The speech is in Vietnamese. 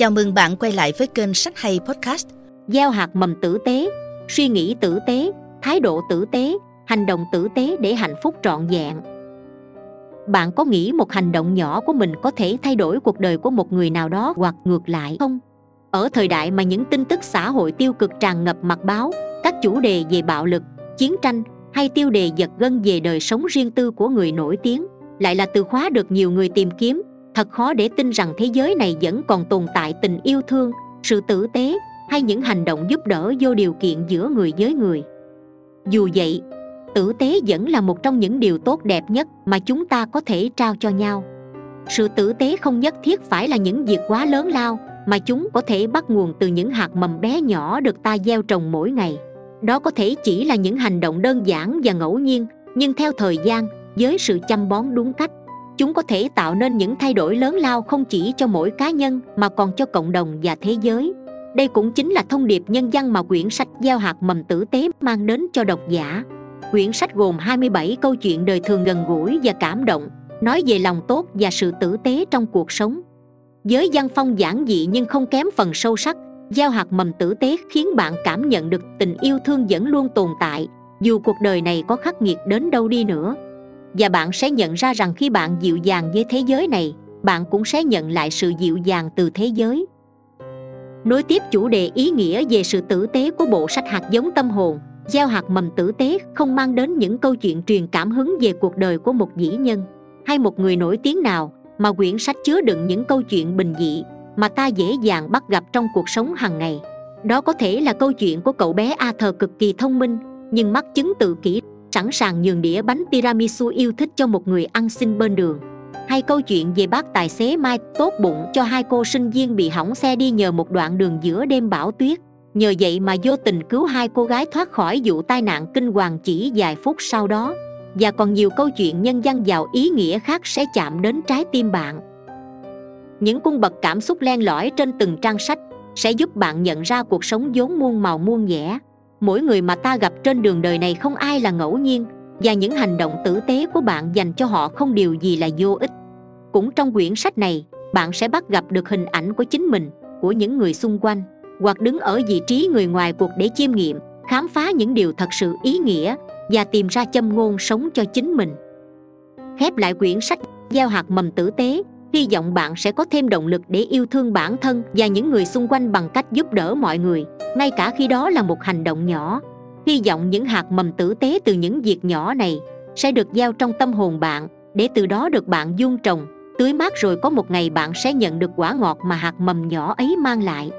Chào mừng bạn quay lại với kênh Sách Hay Podcast. gieo hạt mầm tử tế, suy nghĩ tử tế, thái độ tử tế, hành động tử tế để hạnh phúc trọn vẹn bạn có nghĩ một hành động nhỏ của mình có thể thay đổi cuộc đời của một người nào đó hoặc ngược lại không ở thời đại mà những tin tức xã hội tiêu cực tràn ngập mặt báo, các chủ đề về bạo lực, chiến tranh hay tiêu đề giật gân về đời sống riêng tư của người nổi tiếng, lại là từ khóa được nhiều người tìm kiếm thật khó để tin rằng thế giới này vẫn còn tồn tại tình yêu thương, sự tử tế, hay những hành động giúp đỡ vô điều kiện giữa người với người. Dù vậy, tử tế vẫn là một trong những điều tốt đẹp nhất mà chúng ta có thể trao cho nhau. Sự tử tế không nhất thiết phải là những việc quá lớn lao mà chúng có thể bắt nguồn từ những hạt mầm bé nhỏ được ta gieo trồng mỗi ngày. Đó có thể chỉ là những hành động đơn giản và ngẫu nhiên, nhưng theo thời gian, với sự chăm bón đúng cách chúng có thể tạo nên những thay đổi lớn lao không chỉ cho mỗi cá nhân mà còn cho cộng đồng và thế giới. Đây cũng chính là thông điệp nhân văn mà quyển sách gieo hạt mầm tử tế mang đến cho độc giả. Quyển sách gồm 27 câu chuyện đời thường gần gũi và cảm động, nói về lòng tốt và sự tử tế trong cuộc sống. Với văn phong giản dị nhưng không kém phần sâu sắc, gieo hạt mầm tử tế khiến bạn cảm nhận được tình yêu thương vẫn luôn tồn tại, dù cuộc đời này có khắc nghiệt đến đâu đi nữa và bạn sẽ nhận ra rằng khi bạn dịu dàng với thế giới này, bạn cũng sẽ nhận lại sự dịu dàng từ thế giới. Nối tiếp chủ đề ý nghĩa về sự tử tế của bộ sách hạt giống tâm hồn, gieo hạt mầm tử tế không mang đến những câu chuyện truyền cảm hứng về cuộc đời của một dĩ nhân, hay một người nổi tiếng nào, mà quyển sách chứa đựng những câu chuyện bình dị, mà ta dễ dàng bắt gặp trong cuộc sống hàng ngày. Đó có thể là câu chuyện của cậu bé a thờ cực kỳ thông minh, nhưng mắc chứng tự kỷ sẵn sàng nhường đĩa bánh tiramisu yêu thích cho một người ăn xin bên đường. Hay câu chuyện về bác tài xế mai tốt bụng cho hai cô sinh viên bị hỏng xe đi nhờ một đoạn đường giữa đêm bão tuyết. Nhờ vậy mà vô tình cứu hai cô gái thoát khỏi vụ tai nạn kinh hoàng chỉ vài phút sau đó. Và còn nhiều câu chuyện nhân dân giàu ý nghĩa khác sẽ chạm đến trái tim bạn. Những cung bậc cảm xúc len lỏi trên từng trang sách sẽ giúp bạn nhận ra cuộc sống vốn muôn màu muôn vẻ mỗi người mà ta gặp trên đường đời này không ai là ngẫu nhiên, và những hành động tử tế của bạn dành cho họ không điều gì là vô ích. Cũng trong quyển sách này, bạn sẽ bắt gặp được hình ảnh của chính mình, của những người xung quanh, hoặc đứng ở vị trí người ngoài cuộc để chiêm nghiệm, khám phá những điều thật sự ý nghĩa, và tìm ra châm ngôn sống cho chính mình. Khép lại quyển sách, gieo hạt mầm tử tế, hy vọng bạn sẽ có thêm động lực để yêu thương bản thân và những người xung quanh bằng cách giúp đỡ mọi người ngay cả khi đó là một hành động nhỏ, hy vọng những hạt mầm tử tế từ những việc nhỏ này sẽ được gieo trong tâm hồn bạn, để từ đó được bạn dung trồng. Tưới mát rồi có một ngày bạn sẽ nhận được quả ngọt mà hạt mầm nhỏ ấy mang lại.